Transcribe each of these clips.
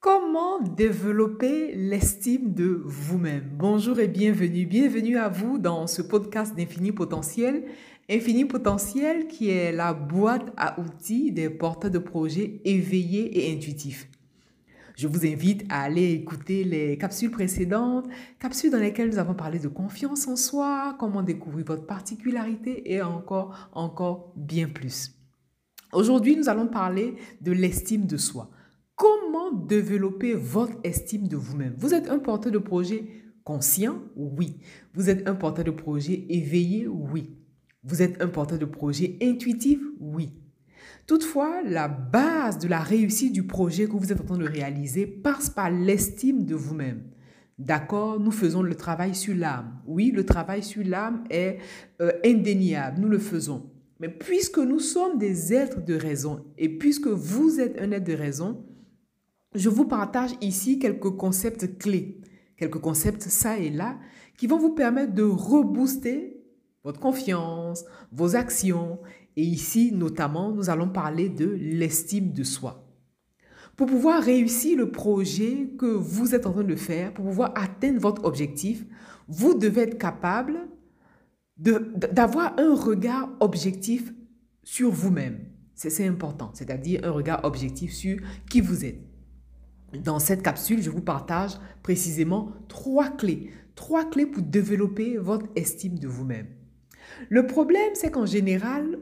Comment développer l'estime de vous-même? Bonjour et bienvenue. Bienvenue à vous dans ce podcast d'Infini Potentiel. Infini Potentiel qui est la boîte à outils des porteurs de projets éveillés et intuitifs. Je vous invite à aller écouter les capsules précédentes, capsules dans lesquelles nous avons parlé de confiance en soi, comment découvrir votre particularité et encore, encore bien plus. Aujourd'hui, nous allons parler de l'estime de soi. Comment développer votre estime de vous-même? Vous êtes un porteur de projet conscient? Oui. Vous êtes un porteur de projet éveillé? Oui. Vous êtes un porteur de projet intuitif? Oui. Toutefois, la base de la réussite du projet que vous êtes en train de réaliser passe par l'estime de vous-même. D'accord, nous faisons le travail sur l'âme. Oui, le travail sur l'âme est euh, indéniable, nous le faisons. Mais puisque nous sommes des êtres de raison et puisque vous êtes un être de raison, je vous partage ici quelques concepts clés, quelques concepts ça et là, qui vont vous permettre de rebooster votre confiance, vos actions. Et ici, notamment, nous allons parler de l'estime de soi. Pour pouvoir réussir le projet que vous êtes en train de faire, pour pouvoir atteindre votre objectif, vous devez être capable d'avoir un regard objectif sur vous-même. C'est important, c'est-à-dire un regard objectif sur qui vous êtes. Dans cette capsule, je vous partage précisément trois clés. Trois clés pour développer votre estime de vous-même. Le problème, c'est qu'en général,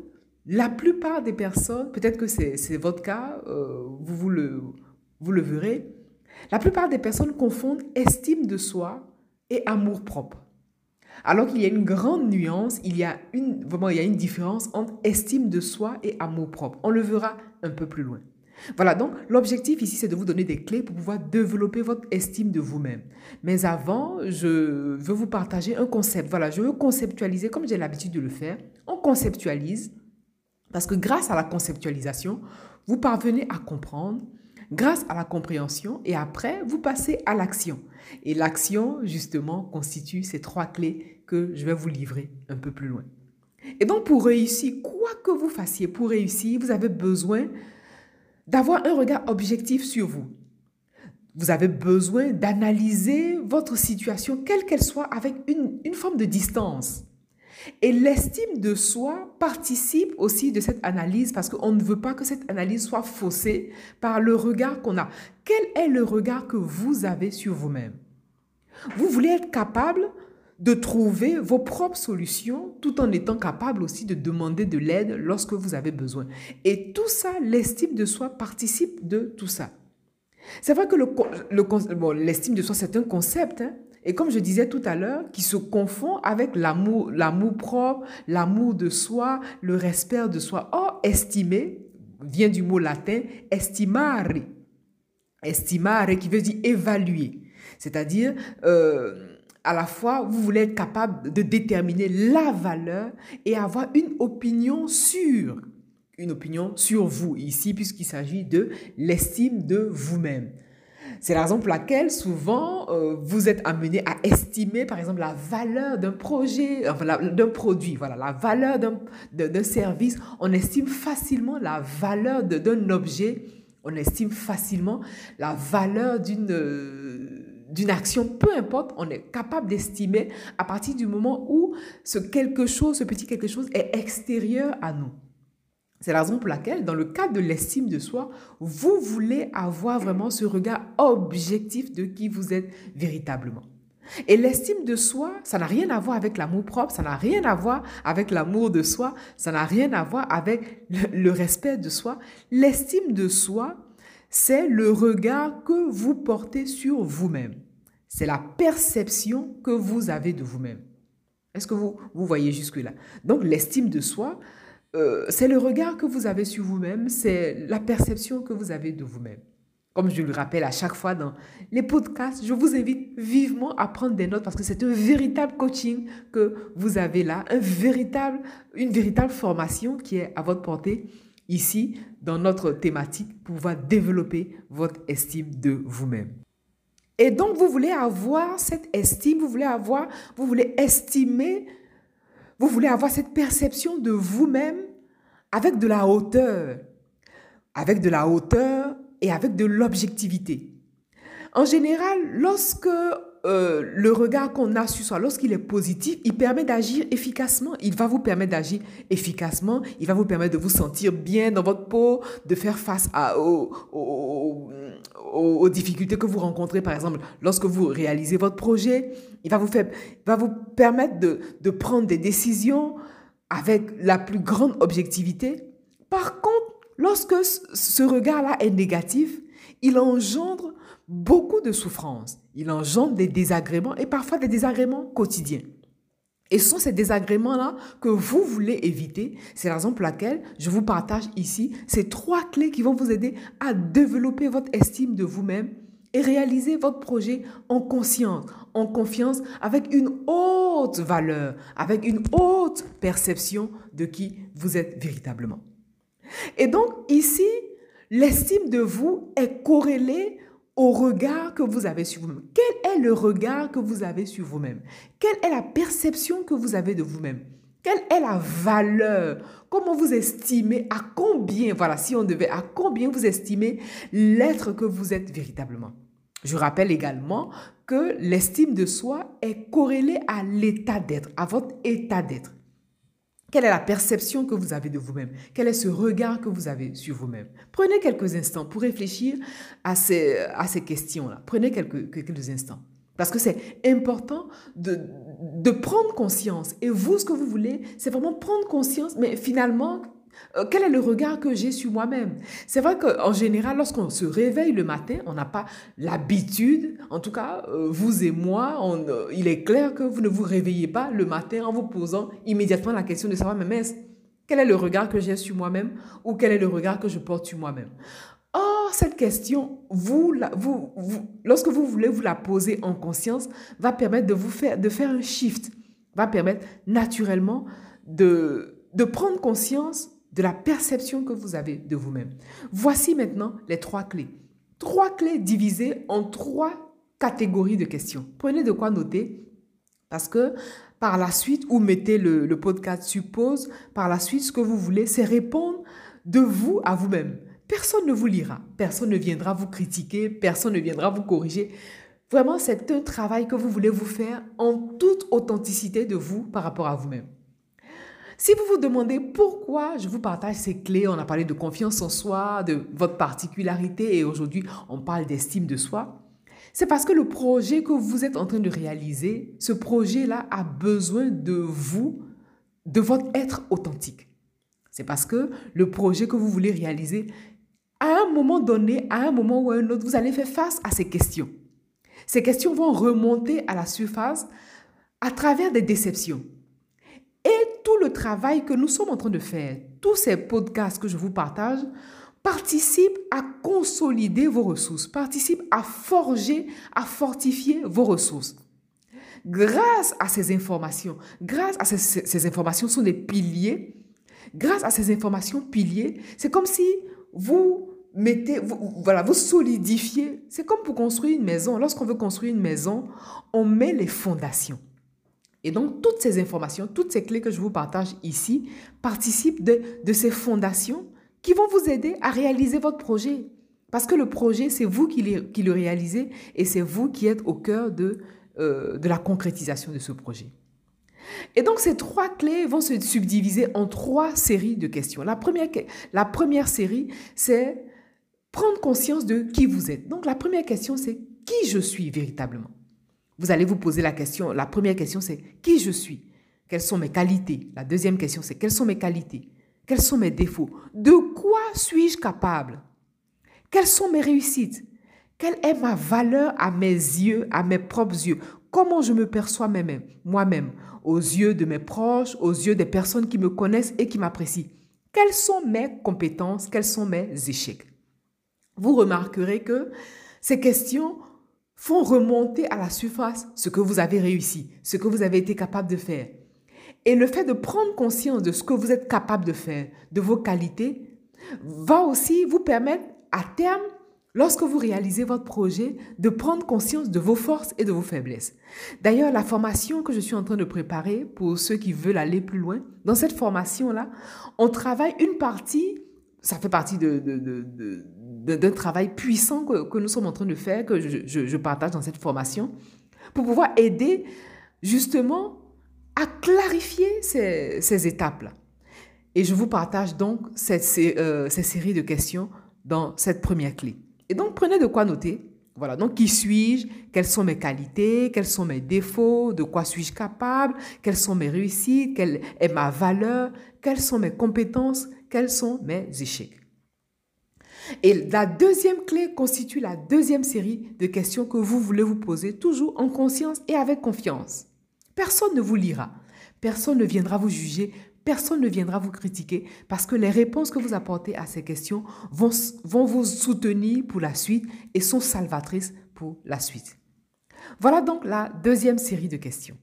la plupart des personnes, peut-être que c'est votre cas, euh, vous, le verrez, la plupart des personnes confondent estime de soi et amour-propre. Alors qu'il y a une grande nuance, il y a une, vraiment, il y a une différence entre estime de soi et amour-propre. On le verra un peu plus loin. Voilà, donc l'objectif ici, c'est de vous donner des clés pour pouvoir développer votre estime de vous-même. Mais avant, je veux vous partager un concept. Voilà, je veux conceptualiser comme j'ai l'habitude de le faire. On conceptualise parce que grâce à la conceptualisation, vous parvenez à comprendre, grâce à la compréhension, et après, vous passez à l'action. Et l'action, justement, constitue ces trois clés que je vais vous livrer un peu plus loin. Et donc, pour réussir, quoi que vous fassiez, pour réussir, vous avez besoin d'avoir un regard objectif sur vous. Vous avez besoin d'analyser votre situation, quelle qu'elle soit, avec une, forme de distance. Et l'estime de soi participe aussi de cette analyse parce qu'on ne veut pas que cette analyse soit faussée par le regard qu'on a. Quel est le regard que vous avez sur vous-même? Vous voulez être capable de trouver vos propres solutions tout en étant capable aussi de demander de l'aide lorsque vous avez besoin. Et tout ça, l'estime de soi participe de tout ça. C'est vrai que l'estime le, de soi, c'est un concept, hein. et comme je disais tout à l'heure, qui se confond avec l'amour, l'amour propre, l'amour de soi, le respect de soi. Or, estimer vient du mot latin estimare, estimare qui veut dire évaluer, c'est-à-dire euh, à la fois, vous voulez être capable de déterminer la valeur et avoir une opinion sur, une opinion sur vous ici, puisqu'il s'agit de l'estime de vous-même. C'est la raison pour laquelle souvent euh, vous êtes amené à estimer par exemple la valeur d'un projet, d'un produit, voilà, la valeur d'un service. On estime facilement la valeur d'un objet, on estime facilement la valeur d'une d'une action, peu importe, on est capable d'estimer à partir du moment où ce quelque chose, ce petit quelque chose est extérieur à nous. C'est la raison pour laquelle, dans le cadre de l'estime de soi, vous voulez avoir vraiment ce regard objectif de qui vous êtes véritablement. Et l'estime de soi, ça n'a rien à voir avec l'amour propre, ça n'a rien à voir avec l'amour de soi, ça n'a rien à voir avec le, respect de soi. L'estime de soi, c'est le regard que vous portez sur vous-même. C'est la perception que vous avez de vous-même. Est-ce que vous, vous voyez jusque-là? Donc l'estime de soi, euh, c'est le regard que vous avez sur vous-même, c'est la perception que vous avez de vous-même. Comme je le rappelle à chaque fois dans les podcasts, je vous invite vivement à prendre des notes parce que c'est un véritable coaching que vous avez là, un véritable, une véritable formation qui est à votre portée ici dans notre thématique pour pouvoir développer votre estime de vous-même. Et donc, vous voulez avoir cette estime, vous voulez avoir, vous voulez estimer, vous voulez avoir cette perception de vous-même avec de la hauteur, avec de la hauteur et avec de l'objectivité. En général, lorsque euh, le regard qu'on a sur soi, lorsqu'il est positif, il permet d'agir efficacement. Il va vous permettre d'agir efficacement. Il va vous permettre de vous sentir bien dans votre peau, de faire face à, aux, aux, difficultés que vous rencontrez, par exemple, lorsque vous réalisez votre projet. Il va vous, va vous permettre de, de prendre des décisions avec la plus grande objectivité. Par contre, lorsque ce regard-là est négatif, il engendre beaucoup de souffrances. Il engendre des désagréments et parfois des désagréments quotidiens. Et ce sont ces désagréments-là que vous voulez éviter. C'est la raison pour laquelle je vous partage ici ces trois clés qui vont vous aider à développer votre estime de vous-même et réaliser votre projet en conscience, en confiance, avec une haute valeur, avec une haute perception de qui vous êtes véritablement. Et donc ici, l'estime de vous est corrélée au regard que vous avez sur vous-même. Quel est le regard que vous avez sur vous-même? Quelle est la perception que vous avez de vous-même? Quelle est la valeur? Comment vous estimez? À combien, voilà, si on devait, à combien vous estimez l'être que vous êtes véritablement? Je rappelle également que l'estime de soi est corrélée à l'état d'être, à votre état d'être. Quelle est la perception que vous avez de vous-même? Quel est ce regard que vous avez sur vous-même? Prenez quelques instants pour réfléchir à ces, questions-là. Prenez quelques, instants. Parce que c'est important de prendre conscience. Et vous, ce que vous voulez, c'est vraiment prendre conscience, mais finalement, euh, quel est le regard que j'ai sur moi-même? C'est vrai qu'en général, lorsqu'on se réveille le matin, on n'a pas l'habitude, en tout cas, euh, vous et moi, euh, il est clair que vous ne vous réveillez pas le matin en vous posant immédiatement la question de savoir, mais quel est le regard que j'ai sur moi-même ou quel est le regard que je porte sur moi-même? Or, cette question, vous, vous, lorsque vous voulez vous la poser en conscience, va permettre de vous faire, de faire un shift, va permettre naturellement de, de prendre conscience de la perception que vous avez de vous-même. Voici maintenant les trois clés. Trois clés divisées en trois catégories de questions. Prenez de quoi noter parce que par la suite, ou mettez le, podcast suppose, par la suite, ce que vous voulez, c'est répondre de vous à vous-même. Personne ne vous lira, personne ne viendra vous critiquer, personne ne viendra vous corriger. Vraiment, c'est un travail que vous voulez vous faire en toute authenticité de vous par rapport à vous-même. Si vous vous demandez pourquoi je vous partage ces clés, on a parlé de confiance en soi, de votre particularité et aujourd'hui on parle d'estime de soi, c'est parce que le projet que vous êtes en train de réaliser, ce projet-là a besoin de vous, de votre être authentique. C'est parce que le projet que vous voulez réaliser, à un moment donné, à un moment ou à un autre, vous allez faire face à ces questions. Ces questions vont remonter à la surface à travers des déceptions, tout le travail que nous sommes en train de faire, tous ces podcasts que je vous partage, participent à consolider vos ressources, participent à forger, à fortifier vos ressources. Grâce à ces informations, grâce à ces, informations sont des piliers, grâce à ces informations piliers, c'est comme si vous mettez, voilà, vous solidifiez. C'est comme pour construire une maison. Lorsqu'on veut construire une maison, on met les fondations. Et donc, toutes ces informations, toutes ces clés que je vous partage ici participent de, ces fondations qui vont vous aider à réaliser votre projet. Parce que le projet, c'est vous qui, le réalisez et c'est vous qui êtes au cœur de, euh, de la concrétisation de ce projet. Et donc, ces trois clés vont se subdiviser en trois séries de questions. La première, la première série, c'est prendre conscience de qui vous êtes. Donc, la première question, c'est qui je suis véritablement? Vous allez vous poser la question, la première question c'est qui je suis? Quelles sont mes qualités? La deuxième question c'est quelles sont mes qualités? Quels sont mes défauts? De quoi suis-je capable? Quelles sont mes réussites? Quelle est ma valeur à mes yeux, à mes propres yeux? Comment je me perçois moi-même, aux yeux de mes proches, aux yeux des personnes qui me connaissent et qui m'apprécient. Quelles sont mes compétences? Quels sont mes échecs? Vous remarquerez que ces questions font remonter à la surface ce que vous avez réussi, ce que vous avez été capable de faire. Et le fait de prendre conscience de ce que vous êtes capable de faire, de vos qualités, va aussi vous permettre à terme, lorsque vous réalisez votre projet, de prendre conscience de vos forces et de vos faiblesses. D'ailleurs, la formation que je suis en train de préparer pour ceux qui veulent aller plus loin, dans cette formation-là, on travaille une partie, ça fait partie de, d'un travail puissant que, nous sommes en train de faire, que je, partage dans cette formation, pour pouvoir aider justement à clarifier ces, étapes-là. Et je vous partage donc cette, euh, ces séries de questions dans cette première clé. Et donc, prenez de quoi noter. Voilà, donc qui suis-je? Quelles sont mes qualités? Quels sont mes défauts? De quoi suis-je capable? Quelles sont mes réussites? Quelle est ma valeur? Quelles sont mes compétences? Quels sont mes échecs? Et la deuxième clé constitue la deuxième série de questions que vous voulez vous poser toujours en conscience et avec confiance. Personne ne vous lira. Personne ne viendra vous juger. Personne ne viendra vous critiquer parce que les réponses que vous apportez à ces questions vont, vont vous soutenir pour la suite et sont salvatrices pour la suite. Voilà donc la deuxième série de questions.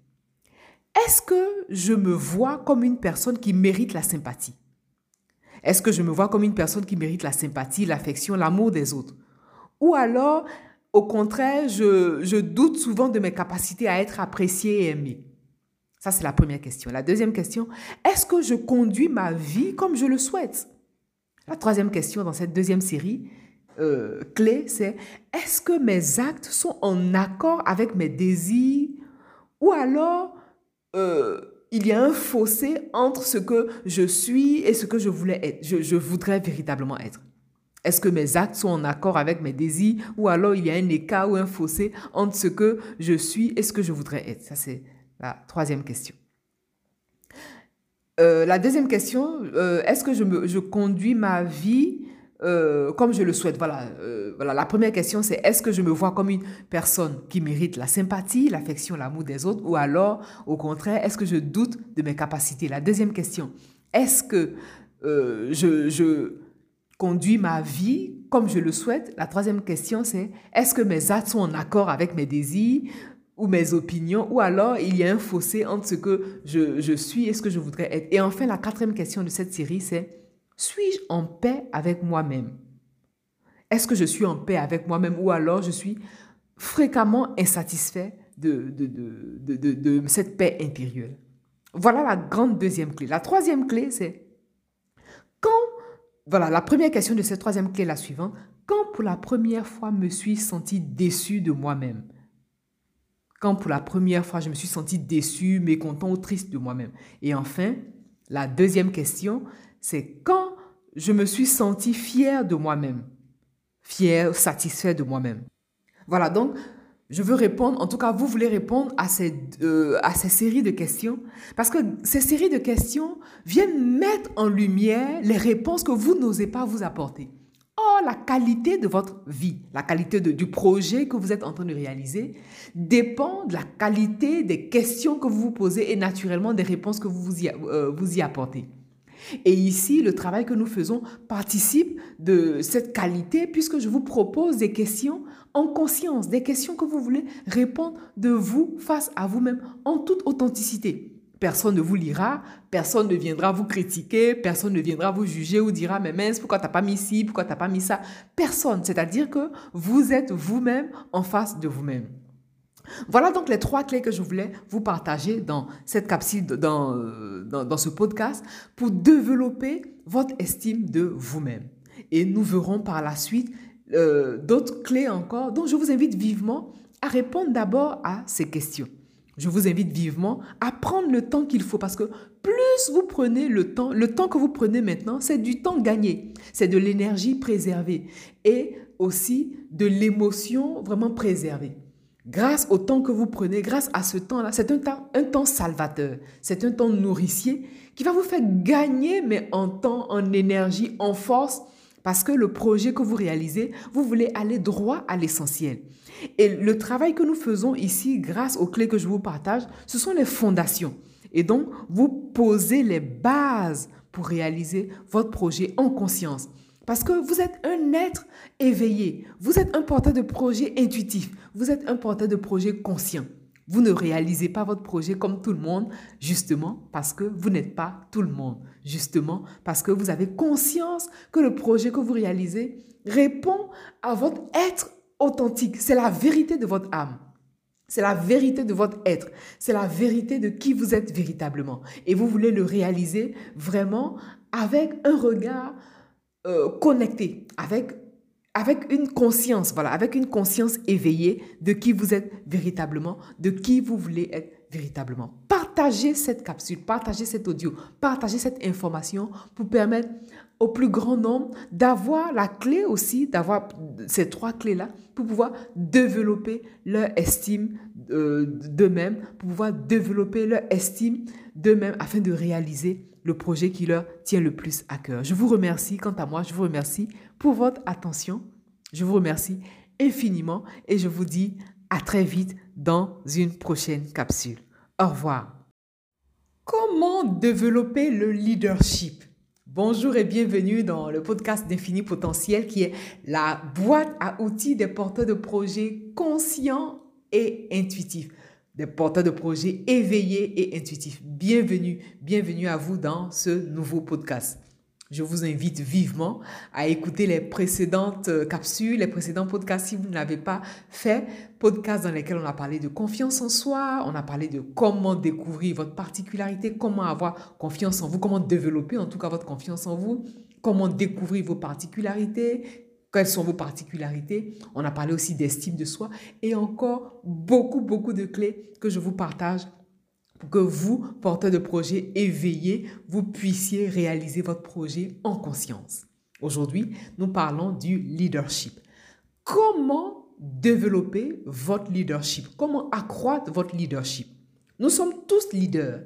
Est-ce que je me vois comme une personne qui mérite la sympathie? Est-ce que je me vois comme une personne qui mérite la sympathie, l'affection, l'amour des autres? Ou alors, au contraire, je, doute souvent de mes capacités à être apprécié et aimé ça, c'est la première question. La deuxième question, est-ce que je conduis ma vie comme je le souhaite? La troisième question dans cette deuxième série euh, clé, c'est est-ce que mes actes sont en accord avec mes désirs? Ou alors euh, il y a un fossé entre ce que je suis et ce que je voulais être, je, voudrais véritablement être est-ce que mes actes sont en accord avec mes désirs ou alors il y a un écart ou un fossé entre ce que je suis et ce que je voudrais être? Ça, c'est la troisième question. Euh, la deuxième question, euh, est-ce que je, conduis ma vie euh, comme je le souhaite voilà, voilà, la première question, c'est est-ce que je me vois comme une personne qui mérite la sympathie, l'affection, l'amour des autres, ou alors, au contraire, est-ce que je doute de mes capacités? La deuxième question, est-ce que je, je conduis ma vie comme je le souhaite? La troisième question, c'est est-ce que mes actes sont en accord avec mes désirs ou mes opinions, ou alors il y a un fossé entre ce que je, suis et ce que je voudrais être? Et enfin, la quatrième question de cette série, c'est suis-je en paix avec moi-même? Est-ce que je suis en paix avec moi-même ou alors je suis fréquemment insatisfait de, cette paix intérieure? Voilà la grande deuxième clé. La troisième clé, c'est quand, voilà, la première question de cette troisième clé, la suivante, quand pour la première fois me suis senti déçu de moi-même? Quand pour la première fois je me suis senti déçu, mécontent ou triste de moi-même? Et enfin, la deuxième question, c'est quand je me suis senti fier de moi-même, fier, satisfait de moi-même. Voilà, donc je veux répondre, en tout cas vous voulez répondre à ces, euh, à séries de questions, parce que ces séries de questions viennent mettre en lumière les réponses que vous n'osez pas vous apporter. Or, la qualité de votre vie, la qualité du projet que vous êtes en train de réaliser dépend de la qualité des questions que vous vous posez et naturellement des réponses que vous vous y, euh, vous y apportez. Et ici, le travail que nous faisons participe de cette qualité puisque je vous propose des questions en conscience, des questions que vous voulez répondre de vous face à vous-même en toute authenticité. Personne ne vous lira, personne ne viendra vous critiquer, personne ne viendra vous juger ou dira mais mince, pourquoi t'as pas mis ci, pourquoi t'as pas mis ça? Personne. C'est-à-dire que vous êtes vous-même en face de vous-même. Voilà donc les trois clés que je voulais vous partager dans cette capsule, dans, dans, ce podcast, pour développer votre estime de vous-même. Et nous verrons par la suite euh, d'autres clés encore. Donc je vous invite vivement à répondre d'abord à ces questions. Je vous invite vivement à prendre le temps qu'il faut parce que plus vous prenez le temps, le temps que vous prenez maintenant, c'est du temps gagné, c'est de l'énergie préservée et aussi de l'émotion vraiment préservée. Grâce au temps que vous prenez, grâce à ce temps-là, c'est un temps, un temps salvateur, c'est un temps nourricier qui va vous faire gagner, mais en temps, en énergie, en force, parce que le projet que vous réalisez, vous voulez aller droit à l'essentiel. Et le travail que nous faisons ici, grâce aux clés que je vous partage, ce sont les fondations. Et donc, vous posez les bases pour réaliser votre projet en conscience. Parce que vous êtes un être éveillé, vous êtes un porteur de projet intuitif, vous êtes un porteur de projet conscient. Vous ne réalisez pas votre projet comme tout le monde, justement parce que vous n'êtes pas tout le monde, justement parce que vous avez conscience que le projet que vous réalisez répond à votre être authentique. C'est la vérité de votre âme. C'est la vérité de votre être. C'est la vérité de qui vous êtes véritablement. Et vous voulez le réaliser vraiment avec un regard euh, connecté, avec avec une conscience, voilà, avec une conscience éveillée de qui vous êtes véritablement, de qui vous voulez être véritablement. Partagez cette capsule, partagez cet audio, partagez cette information pour permettre au plus grand nombre d'avoir la clé aussi, d'avoir ces trois clés-là pour pouvoir développer leur estime euh, d'eux-mêmes, pour pouvoir développer leur estime d'eux-mêmes afin de réaliser le projet qui leur tient le plus à cœur. Je vous remercie, quant à moi, je vous remercie pour votre attention. Je vous remercie infiniment et je vous dis à très vite dans une prochaine capsule. Au revoir. Comment développer le leadership? Bonjour et bienvenue dans le podcast d'Infini Potentiel qui est la boîte à outils des porteurs de projets conscients et intuitifs. Des porteurs de projets éveillés et intuitifs. Bienvenue, bienvenue à vous dans ce nouveau podcast. Je vous invite vivement à écouter les précédentes euh, capsules, les précédents podcasts si vous ne l'avez pas fait. Podcasts dans lesquels on a parlé de confiance en soi, on a parlé de comment découvrir votre particularité, comment avoir confiance en vous, comment développer en tout cas votre confiance en vous, comment découvrir vos particularités, quelles sont vos particularités? On a parlé aussi d'estime de soi et encore beaucoup, beaucoup de clés que je vous partage pour que vous, porteurs de projet éveillés, vous puissiez réaliser votre projet en conscience. Aujourd'hui, nous parlons du leadership. Comment développer votre leadership? Comment accroître votre leadership? Nous sommes tous leaders.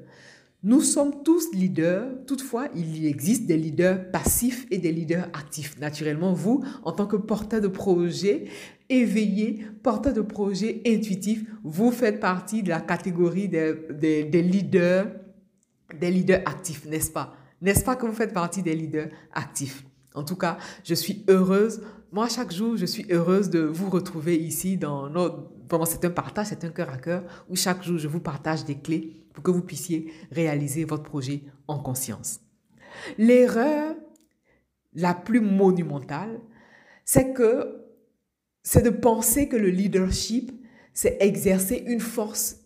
Nous sommes tous leaders, toutefois, il existe des leaders passifs et des leaders actifs. Naturellement, vous, en tant que porteur de projet, éveillé, porteur de projet intuitif, vous faites partie de la catégorie des, des, leaders, des leaders actifs, n'est-ce pas? N'est-ce pas que vous faites partie des leaders actifs? En tout cas, je suis heureuse. Moi, chaque jour, je suis heureuse de vous retrouver ici dans notre... C'est un partage, c'est un cœur à cœur, où chaque jour, je vous partage des clés pour que vous puissiez réaliser votre projet en conscience. L'erreur la plus monumentale, c'est que c'est de penser que le leadership, c'est exercer une force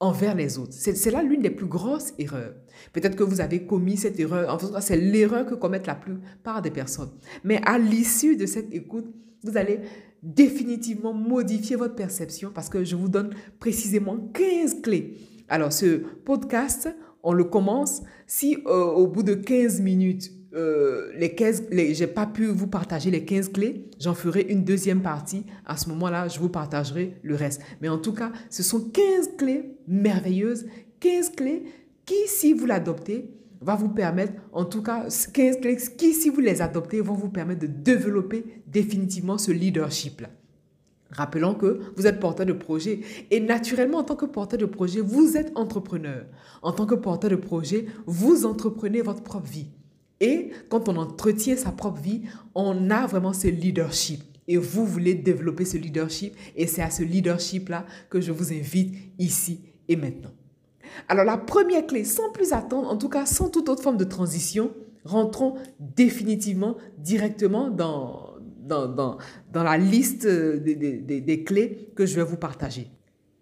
envers les autres. C'est là l'une des plus grosses erreurs. Peut-être que vous avez commis cette erreur. En tout c'est l'erreur que commettent la plupart des personnes. Mais à l'issue de cette écoute, vous allez définitivement modifier votre perception parce que je vous donne précisément 15 clés alors, ce podcast, on le commence. Si euh, au bout de 15 minutes, euh, les 15, les, j'ai pas pu vous partager les 15 clés, j'en ferai une deuxième partie. À ce moment-là, je vous partagerai le reste. Mais en tout cas, ce sont 15 clés merveilleuses, 15 clés qui, si vous l'adoptez, va vous permettre, en tout cas, 15 clés qui, si vous les adoptez, vont vous permettre de développer définitivement ce leadership-là. Rappelons que vous êtes porteur de projet et naturellement, en tant que porteur de projet, vous êtes entrepreneur. En tant que porteur de projet, vous entreprenez votre propre vie. Et quand on entretient sa propre vie, on a vraiment ce leadership. Et vous voulez développer ce leadership et c'est à ce leadership-là que je vous invite ici et maintenant. Alors la première clé, sans plus attendre, en tout cas sans toute autre forme de transition, rentrons définitivement directement dans, dans, la liste des, des, clés que je vais vous partager.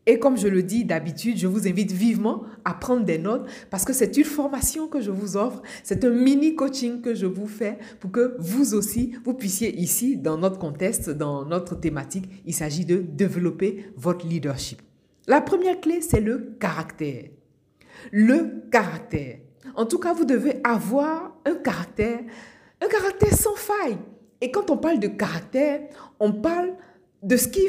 Et comme je le dis d'habitude, je vous invite vivement à prendre des notes parce que c'est une formation que je vous offre, c'est un mini coaching que je vous fais pour que vous aussi, vous puissiez ici, dans notre contexte, dans notre thématique, il s'agit de développer votre leadership. La première clé, c'est le caractère. Le caractère. En tout cas, vous devez avoir un caractère, un caractère sans faille. Et quand on parle de caractère, on parle de ce qui,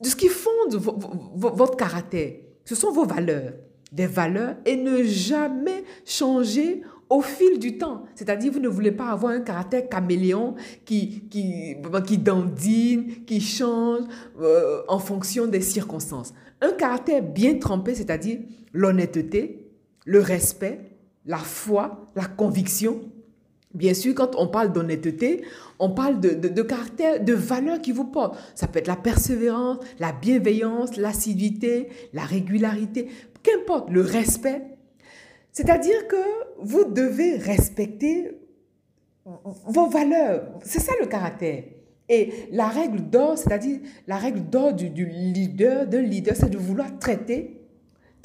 de ce qui fonde votre caractère. Ce sont vos valeurs. Des valeurs et ne jamais changer au fil du temps. C'est-à-dire, vous ne voulez pas avoir un caractère caméléon qui, qui, qui dandine, qui change euh, en fonction des circonstances. Un caractère bien trempé, c'est-à-dire l'honnêteté, le respect, la foi, la conviction, Bien sûr, quand on parle d'honnêteté, on parle de, de, caractère, de valeurs qui vous portent. Ça peut être la persévérance, la bienveillance, l'assiduité, la régularité, qu'importe, le respect. C'est-à-dire que vous devez respecter vos valeurs. C'est ça le caractère. Et la règle d'or, c'est-à-dire la règle d'or du, du leader, d'un leader, c'est de vouloir traiter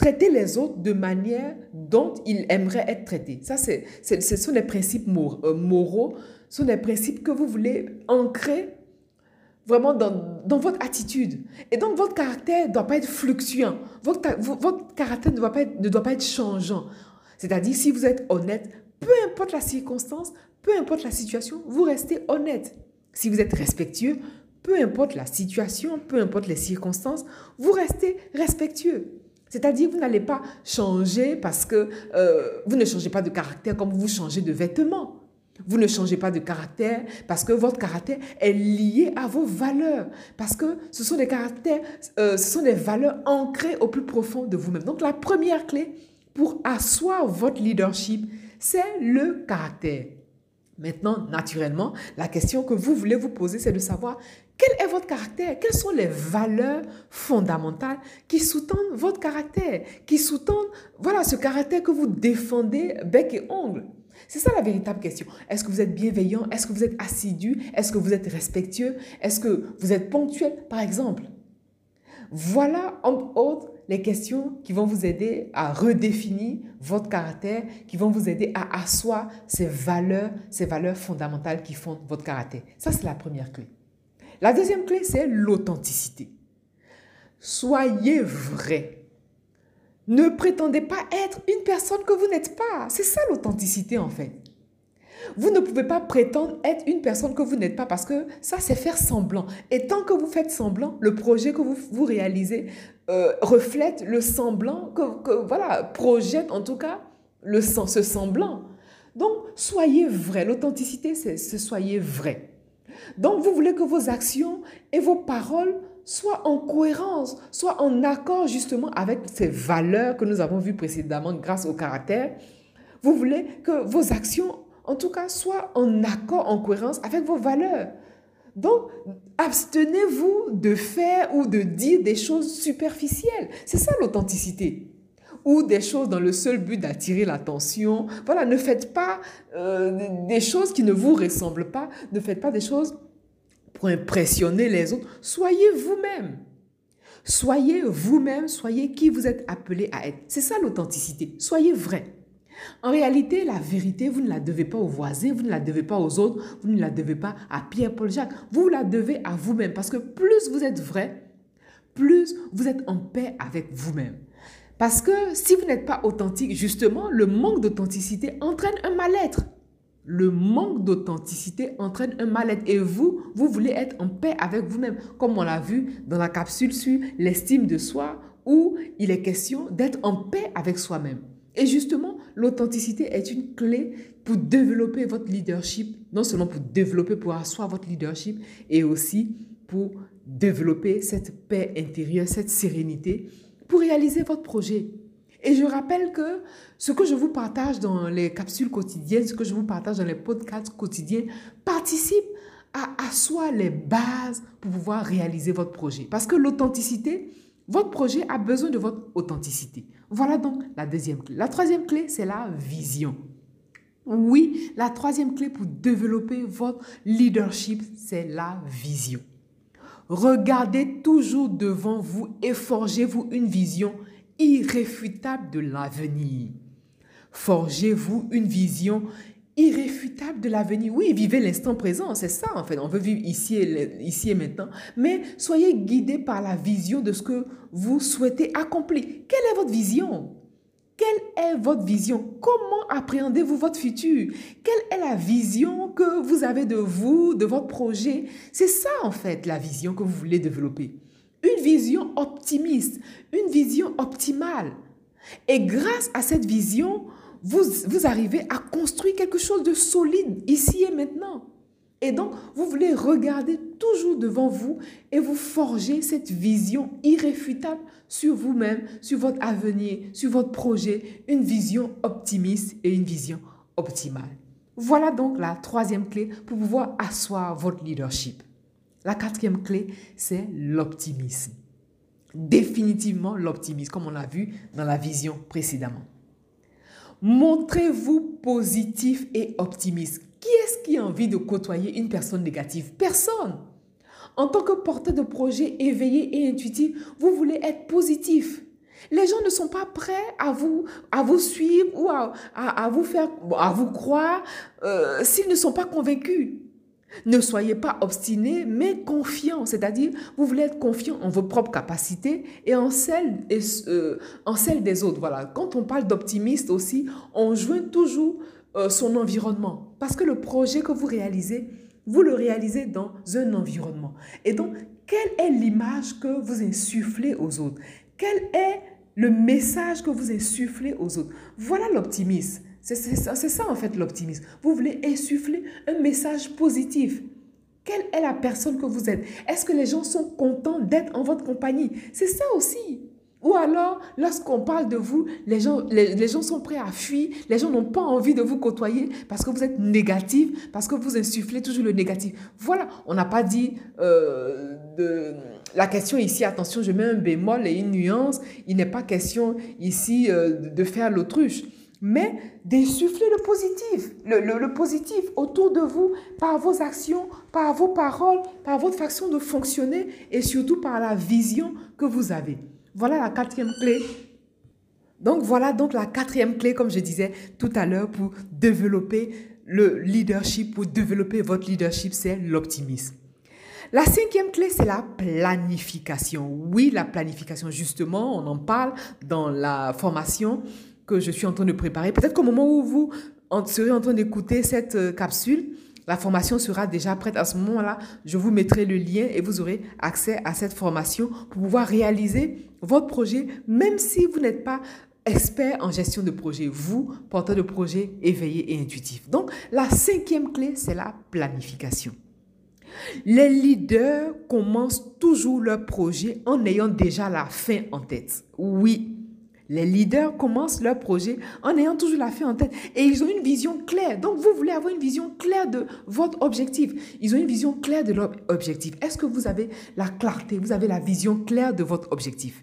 traiter les autres de manière dont ils aimeraient être traités. Ça, ce sont les principes euh, moraux, ce sont les principes que vous voulez ancrer vraiment dans, dans, votre attitude. Et donc, votre caractère ne doit pas être fluctuant. Votre, votre caractère ne doit, pas être, ne doit pas être changeant. C'est-à-dire, si vous êtes honnête, peu importe la circonstance, peu importe la situation, vous restez honnête. Si vous êtes respectueux, peu importe la situation, peu importe les circonstances, vous restez respectueux. C'est-à-dire, vous n'allez pas changer parce que euh, vous ne changez pas de caractère comme vous changez de vêtements. Vous ne changez pas de caractère parce que votre caractère est lié à vos valeurs. Parce que ce sont des caractères, euh, ce sont des valeurs ancrées au plus profond de vous-même. Donc la première clé pour asseoir votre leadership, c'est le caractère. Maintenant, naturellement, la question que vous voulez vous poser, c'est de savoir quel est votre caractère? Quelles sont les valeurs fondamentales qui sous-tendent votre caractère Qui sous-tendent, voilà, ce caractère que vous défendez bec et ongle? C'est ça la véritable question. Est-ce que vous êtes bienveillant? Est-ce que vous êtes assidu? Est-ce que vous êtes respectueux? Est-ce que vous êtes ponctuel, par exemple? Voilà, entre autres, les questions qui vont vous aider à redéfinir votre caractère, qui vont vous aider à asseoir ces valeurs, ces valeurs fondamentales qui font votre caractère. Ça, c'est la première clé. La deuxième clé, c'est l'authenticité. Soyez vrai. Ne prétendez pas être une personne que vous n'êtes pas. C'est ça l'authenticité en fait. Vous ne pouvez pas prétendre être une personne que vous n'êtes pas parce que ça, c'est faire semblant. Et tant que vous faites semblant, le projet que vous, réalisez euh, reflète le semblant que, voilà, projette en tout cas le, ce semblant. Donc, soyez vrai. L'authenticité, c'est soyez vrai. Donc, vous voulez que vos actions et vos paroles soient en cohérence, soient en accord justement avec ces valeurs que nous avons vues précédemment grâce au caractère. Vous voulez que vos actions, en tout cas, soient en accord, en cohérence avec vos valeurs. Donc, abstenez-vous de faire ou de dire des choses superficielles. C'est ça l'authenticité ou des choses dans le seul but d'attirer l'attention. Voilà, ne faites pas euh, des choses qui ne vous ressemblent pas, ne faites pas des choses pour impressionner les autres. Soyez vous-même. Soyez vous-même, soyez qui vous êtes appelé à être. C'est ça l'authenticité. Soyez vrai. En réalité, la vérité, vous ne la devez pas aux voisins, vous ne la devez pas aux autres, vous ne la devez pas à Pierre-Paul Jacques. Vous la devez à vous-même parce que plus vous êtes vrai, plus vous êtes en paix avec vous-même. Parce que si vous n'êtes pas authentique, justement, le manque d'authenticité entraîne un mal-être. Le manque d'authenticité entraîne un mal-être. Et vous, vous voulez être en paix avec vous-même. Comme on l'a vu dans la capsule sur l'estime de soi, où il est question d'être en paix avec soi-même. Et justement, l'authenticité est une clé pour développer votre leadership, non seulement pour développer, pour asseoir votre leadership, et aussi pour développer cette paix intérieure, cette sérénité pour réaliser votre projet. Et je rappelle que ce que je vous partage dans les capsules quotidiennes, ce que je vous partage dans les podcasts quotidiens, participe à asseoir les bases pour pouvoir réaliser votre projet. Parce que l'authenticité, votre projet a besoin de votre authenticité. Voilà donc la deuxième clé. La troisième clé, c'est la vision. Oui, la troisième clé pour développer votre leadership, c'est la vision. Regardez toujours devant vous et forgez-vous une vision irréfutable de l'avenir. Forgez-vous une vision irréfutable de l'avenir. Oui, vivez l'instant présent, c'est ça en fait. On veut vivre ici et, ici et maintenant. Mais soyez guidés par la vision de ce que vous souhaitez accomplir. Quelle est votre vision? Quelle est votre vision? Comment appréhendez-vous votre futur? Quelle est la vision que vous avez de vous, de votre projet? C'est ça en fait la vision que vous voulez développer. Une vision optimiste, une vision optimale. Et grâce à cette vision, vous, vous arrivez à construire quelque chose de solide ici et maintenant. Et donc, vous voulez regarder toujours devant vous et vous forger cette vision irréfutable sur vous-même, sur votre avenir, sur votre projet, une vision optimiste et une vision optimale. Voilà donc la troisième clé pour pouvoir asseoir votre leadership. La quatrième clé, c'est l'optimisme. Définitivement l'optimisme, comme on l'a vu dans la vision précédemment. Montrez-vous positif et optimiste. Qui est-ce qui a envie de côtoyer une personne négative? Personne. En tant que porteur de projet éveillé et intuitif, vous voulez être positif. Les gens ne sont pas prêts à vous, à vous suivre ou à, vous faire, à vous croire euh, s'ils ne sont pas convaincus. Ne soyez pas obstiné, mais confiant. C'est-à-dire, vous voulez être confiant en vos propres capacités et en celles, euh, en celles des autres. Voilà. Quand on parle d'optimiste aussi, on joint toujours euh, son environnement. Parce que le projet que vous réalisez, vous le réalisez dans un environnement. Et donc, quelle est l'image que vous insufflez aux autres? Quel est le message que vous insufflez aux autres? Voilà l'optimisme. C'est ça, en fait l'optimisme. Vous voulez insuffler un message positif. Quelle est la personne que vous êtes? Est-ce que les gens sont contents d'être en votre compagnie? C'est ça aussi. Ou alors, lorsqu'on parle de vous, les gens, les, gens sont prêts à fuir, les gens n'ont pas envie de vous côtoyer parce que vous êtes négatif, parce que vous insufflez toujours le négatif. Voilà, on n'a pas dit euh, de... La question ici, attention, je mets un bémol et une nuance, il n'est pas question ici euh, de faire l'autruche mais d'insuffler le positif, le, positif autour de vous par vos actions, par vos paroles, par votre façon de fonctionner et surtout par la vision que vous avez. Voilà la quatrième clé. Donc voilà donc la quatrième clé, comme je disais tout à l'heure, pour développer le leadership, pour développer votre leadership, c'est l'optimisme. La cinquième clé, c'est la planification. Oui, la planification, justement, on en parle dans la formation que je suis en train de préparer. Peut-être qu'au moment où vous serez en train d'écouter cette euh, capsule, la formation sera déjà prête. À ce moment-là, je vous mettrai le lien et vous aurez accès à cette formation pour pouvoir réaliser votre projet, même si vous n'êtes pas expert en gestion de projet, vous, porteur de projet éveillé et intuitif. Donc, la cinquième clé, c'est la planification. Les leaders commencent toujours leur projet en ayant déjà la fin en tête. Oui, les leaders commencent leur projet en ayant toujours la fin en tête et ils ont une vision claire. Donc, vous voulez avoir une vision claire de votre objectif. Ils ont une vision claire de leur objectif. Est-ce que vous avez la clarté, vous avez la vision claire de votre objectif?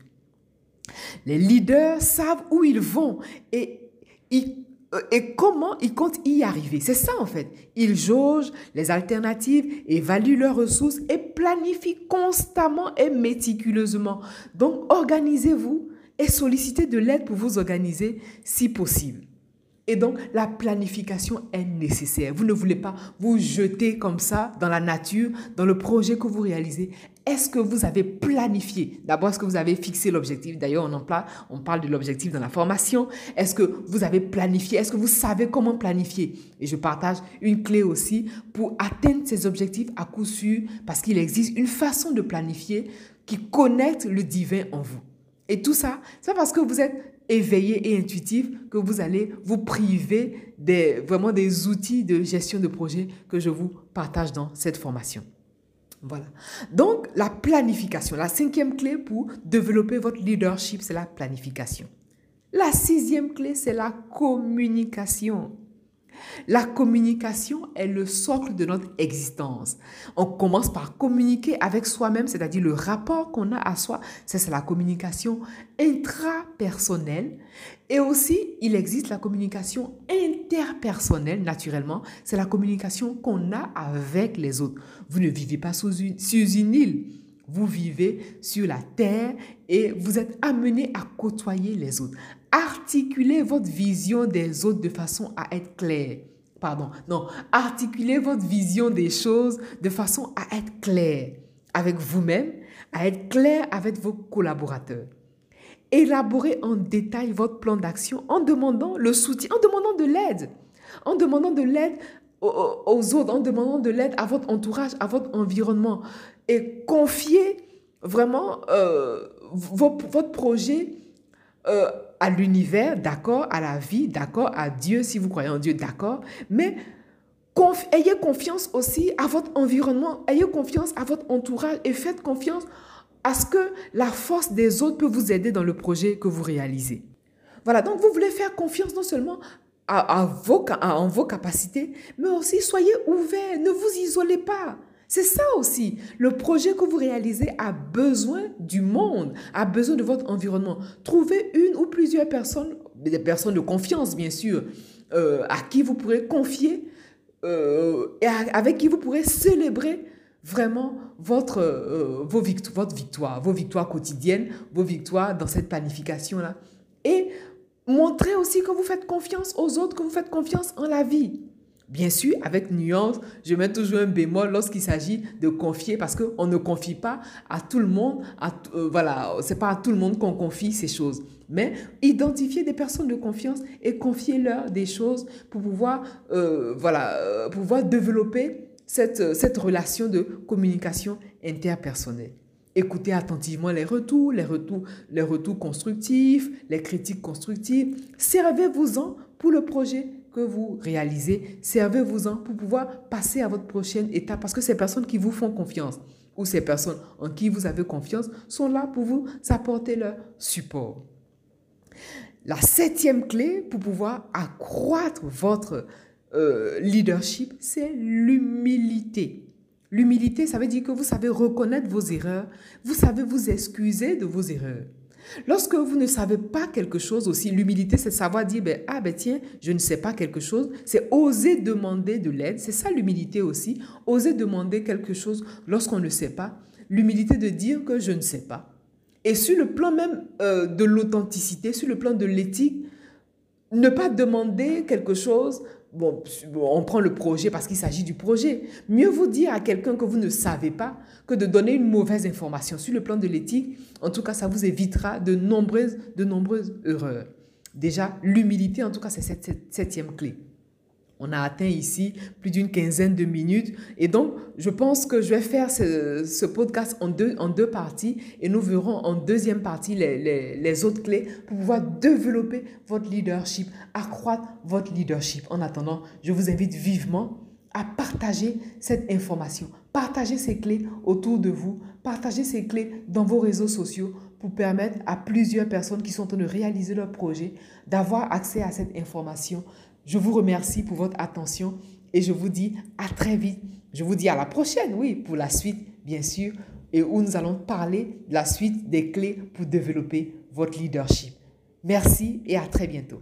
Les leaders savent où ils vont et, euh, et comment ils comptent y arriver. C'est ça en fait. Ils jaugent les alternatives, évaluent leurs ressources et planifient constamment et méticuleusement. Donc, organisez-vous et solliciter de l'aide pour vous organiser si possible. Et donc, la planification est nécessaire. Vous ne voulez pas vous jeter comme ça dans la nature, dans le projet que vous réalisez. Est-ce que vous avez planifié? D'abord, est-ce que vous avez fixé l'objectif? D'ailleurs, on, en parle, on parle de l'objectif dans la formation. Est-ce que vous avez planifié? Est-ce que vous savez comment planifier? Et je partage une clé aussi pour atteindre ces objectifs à coup sûr, parce qu'il existe une façon de planifier qui connecte le divin en vous. Et tout ça, c'est parce que vous êtes éveillé et intuitif que vous allez vous priver des, vraiment des outils de gestion de projet que je vous partage dans cette formation. Voilà. Donc, la planification. La cinquième clé pour développer votre leadership, c'est la planification. La sixième clé, c'est la communication. La communication est le socle de notre existence. On commence par communiquer avec soi-même, c'est-à-dire le rapport qu'on a à soi. C'est la communication intrapersonnelle. Et aussi, il existe la communication interpersonnelle, naturellement. C'est la communication qu'on a avec les autres. Vous ne vivez pas sous une, une île. Vous vivez sur la terre et vous êtes amené à côtoyer les autres, articulez votre vision des autres de façon à être clair. Pardon, non, articulez votre vision des choses de façon à être clair avec vous-même, à être clair avec vos collaborateurs. Élaborez en détail votre plan d'action en demandant le soutien, en demandant de l'aide, en demandant de l'aide aux autres, en demandant de l'aide à votre entourage, à votre environnement. Et confiez vraiment euh, votre projet euh, à l'univers, d'accord, à la vie, d'accord, à Dieu, si vous croyez en Dieu, d'accord, mais ayez confiance aussi à votre environnement, ayez confiance à votre entourage et faites confiance à ce que la force des autres peut vous aider dans le projet que vous réalisez. Voilà, donc vous voulez faire confiance non seulement à, vos, en vos capacités, mais aussi soyez ouverts, ne vous isolez pas. C'est ça aussi. Le projet que vous réalisez a besoin du monde, a besoin de votre environnement. Trouvez une ou plusieurs personnes, des personnes de confiance bien sûr, euh, à qui vous pourrez confier euh, et avec qui vous pourrez célébrer vraiment votre, euh, vos votre victoire, vos victoires quotidiennes, vos victoires dans cette planification-là. Et montrez aussi que vous faites confiance aux autres, que vous faites confiance en la vie. Bien sûr, avec nuance, je mets toujours un bémol lorsqu'il s'agit de confier parce qu'on ne confie pas à tout le monde, à, euh, voilà, c'est pas à tout le monde qu'on confie ces choses. Mais identifier des personnes de confiance et confier-leur des choses pour pouvoir, euh, voilà, euh, pouvoir développer cette, cette relation de communication interpersonnelle. Écoutez attentivement les retours, les retours, les retours constructifs, les critiques constructives. Servez-vous-en pour le projet que vous réalisez. Servez-vous-en pour pouvoir passer à votre prochaine étape parce que ces personnes qui vous font confiance ou ces personnes en qui vous avez confiance sont là pour vous apporter leur support. La septième clé pour pouvoir accroître votre euh, leadership, c'est l'humilité. L'humilité, ça veut dire que vous savez reconnaître vos erreurs, vous savez vous excuser de vos erreurs. Lorsque vous ne savez pas quelque chose aussi, l'humilité, c'est savoir dire, ben, ah ben tiens, je ne sais pas quelque chose. C'est oser demander de l'aide. C'est ça l'humilité aussi. Oser demander quelque chose lorsqu'on ne sait pas. L'humilité de dire que je ne sais pas. Et sur le plan même euh, de l'authenticité, sur le plan de l'éthique, ne pas demander quelque chose bon, on prend le projet parce qu'il s'agit du projet. Mieux vous dire à quelqu'un que vous ne savez pas que de donner une mauvaise information sur le plan de l'éthique. En tout cas, ça vous évitera de nombreuses, de nombreuses erreurs. Déjà, l'humilité, en tout cas, c'est cette septième clé. On a atteint ici plus d'une quinzaine de minutes. Et donc, je pense que je vais faire ce, podcast en deux, parties et nous verrons en deuxième partie les, les, autres clés pour pouvoir développer votre leadership, accroître votre leadership. En attendant, je vous invite vivement à partager cette information, partager ces clés autour de vous, partager ces clés dans vos réseaux sociaux pour permettre à plusieurs personnes qui sont en train de réaliser leur projet d'avoir accès à cette information je vous remercie pour votre attention et je vous dis à très vite. Je vous dis à la prochaine, oui, pour la suite, bien sûr, et où nous allons parler de la suite des clés pour développer votre leadership. Merci et à très bientôt.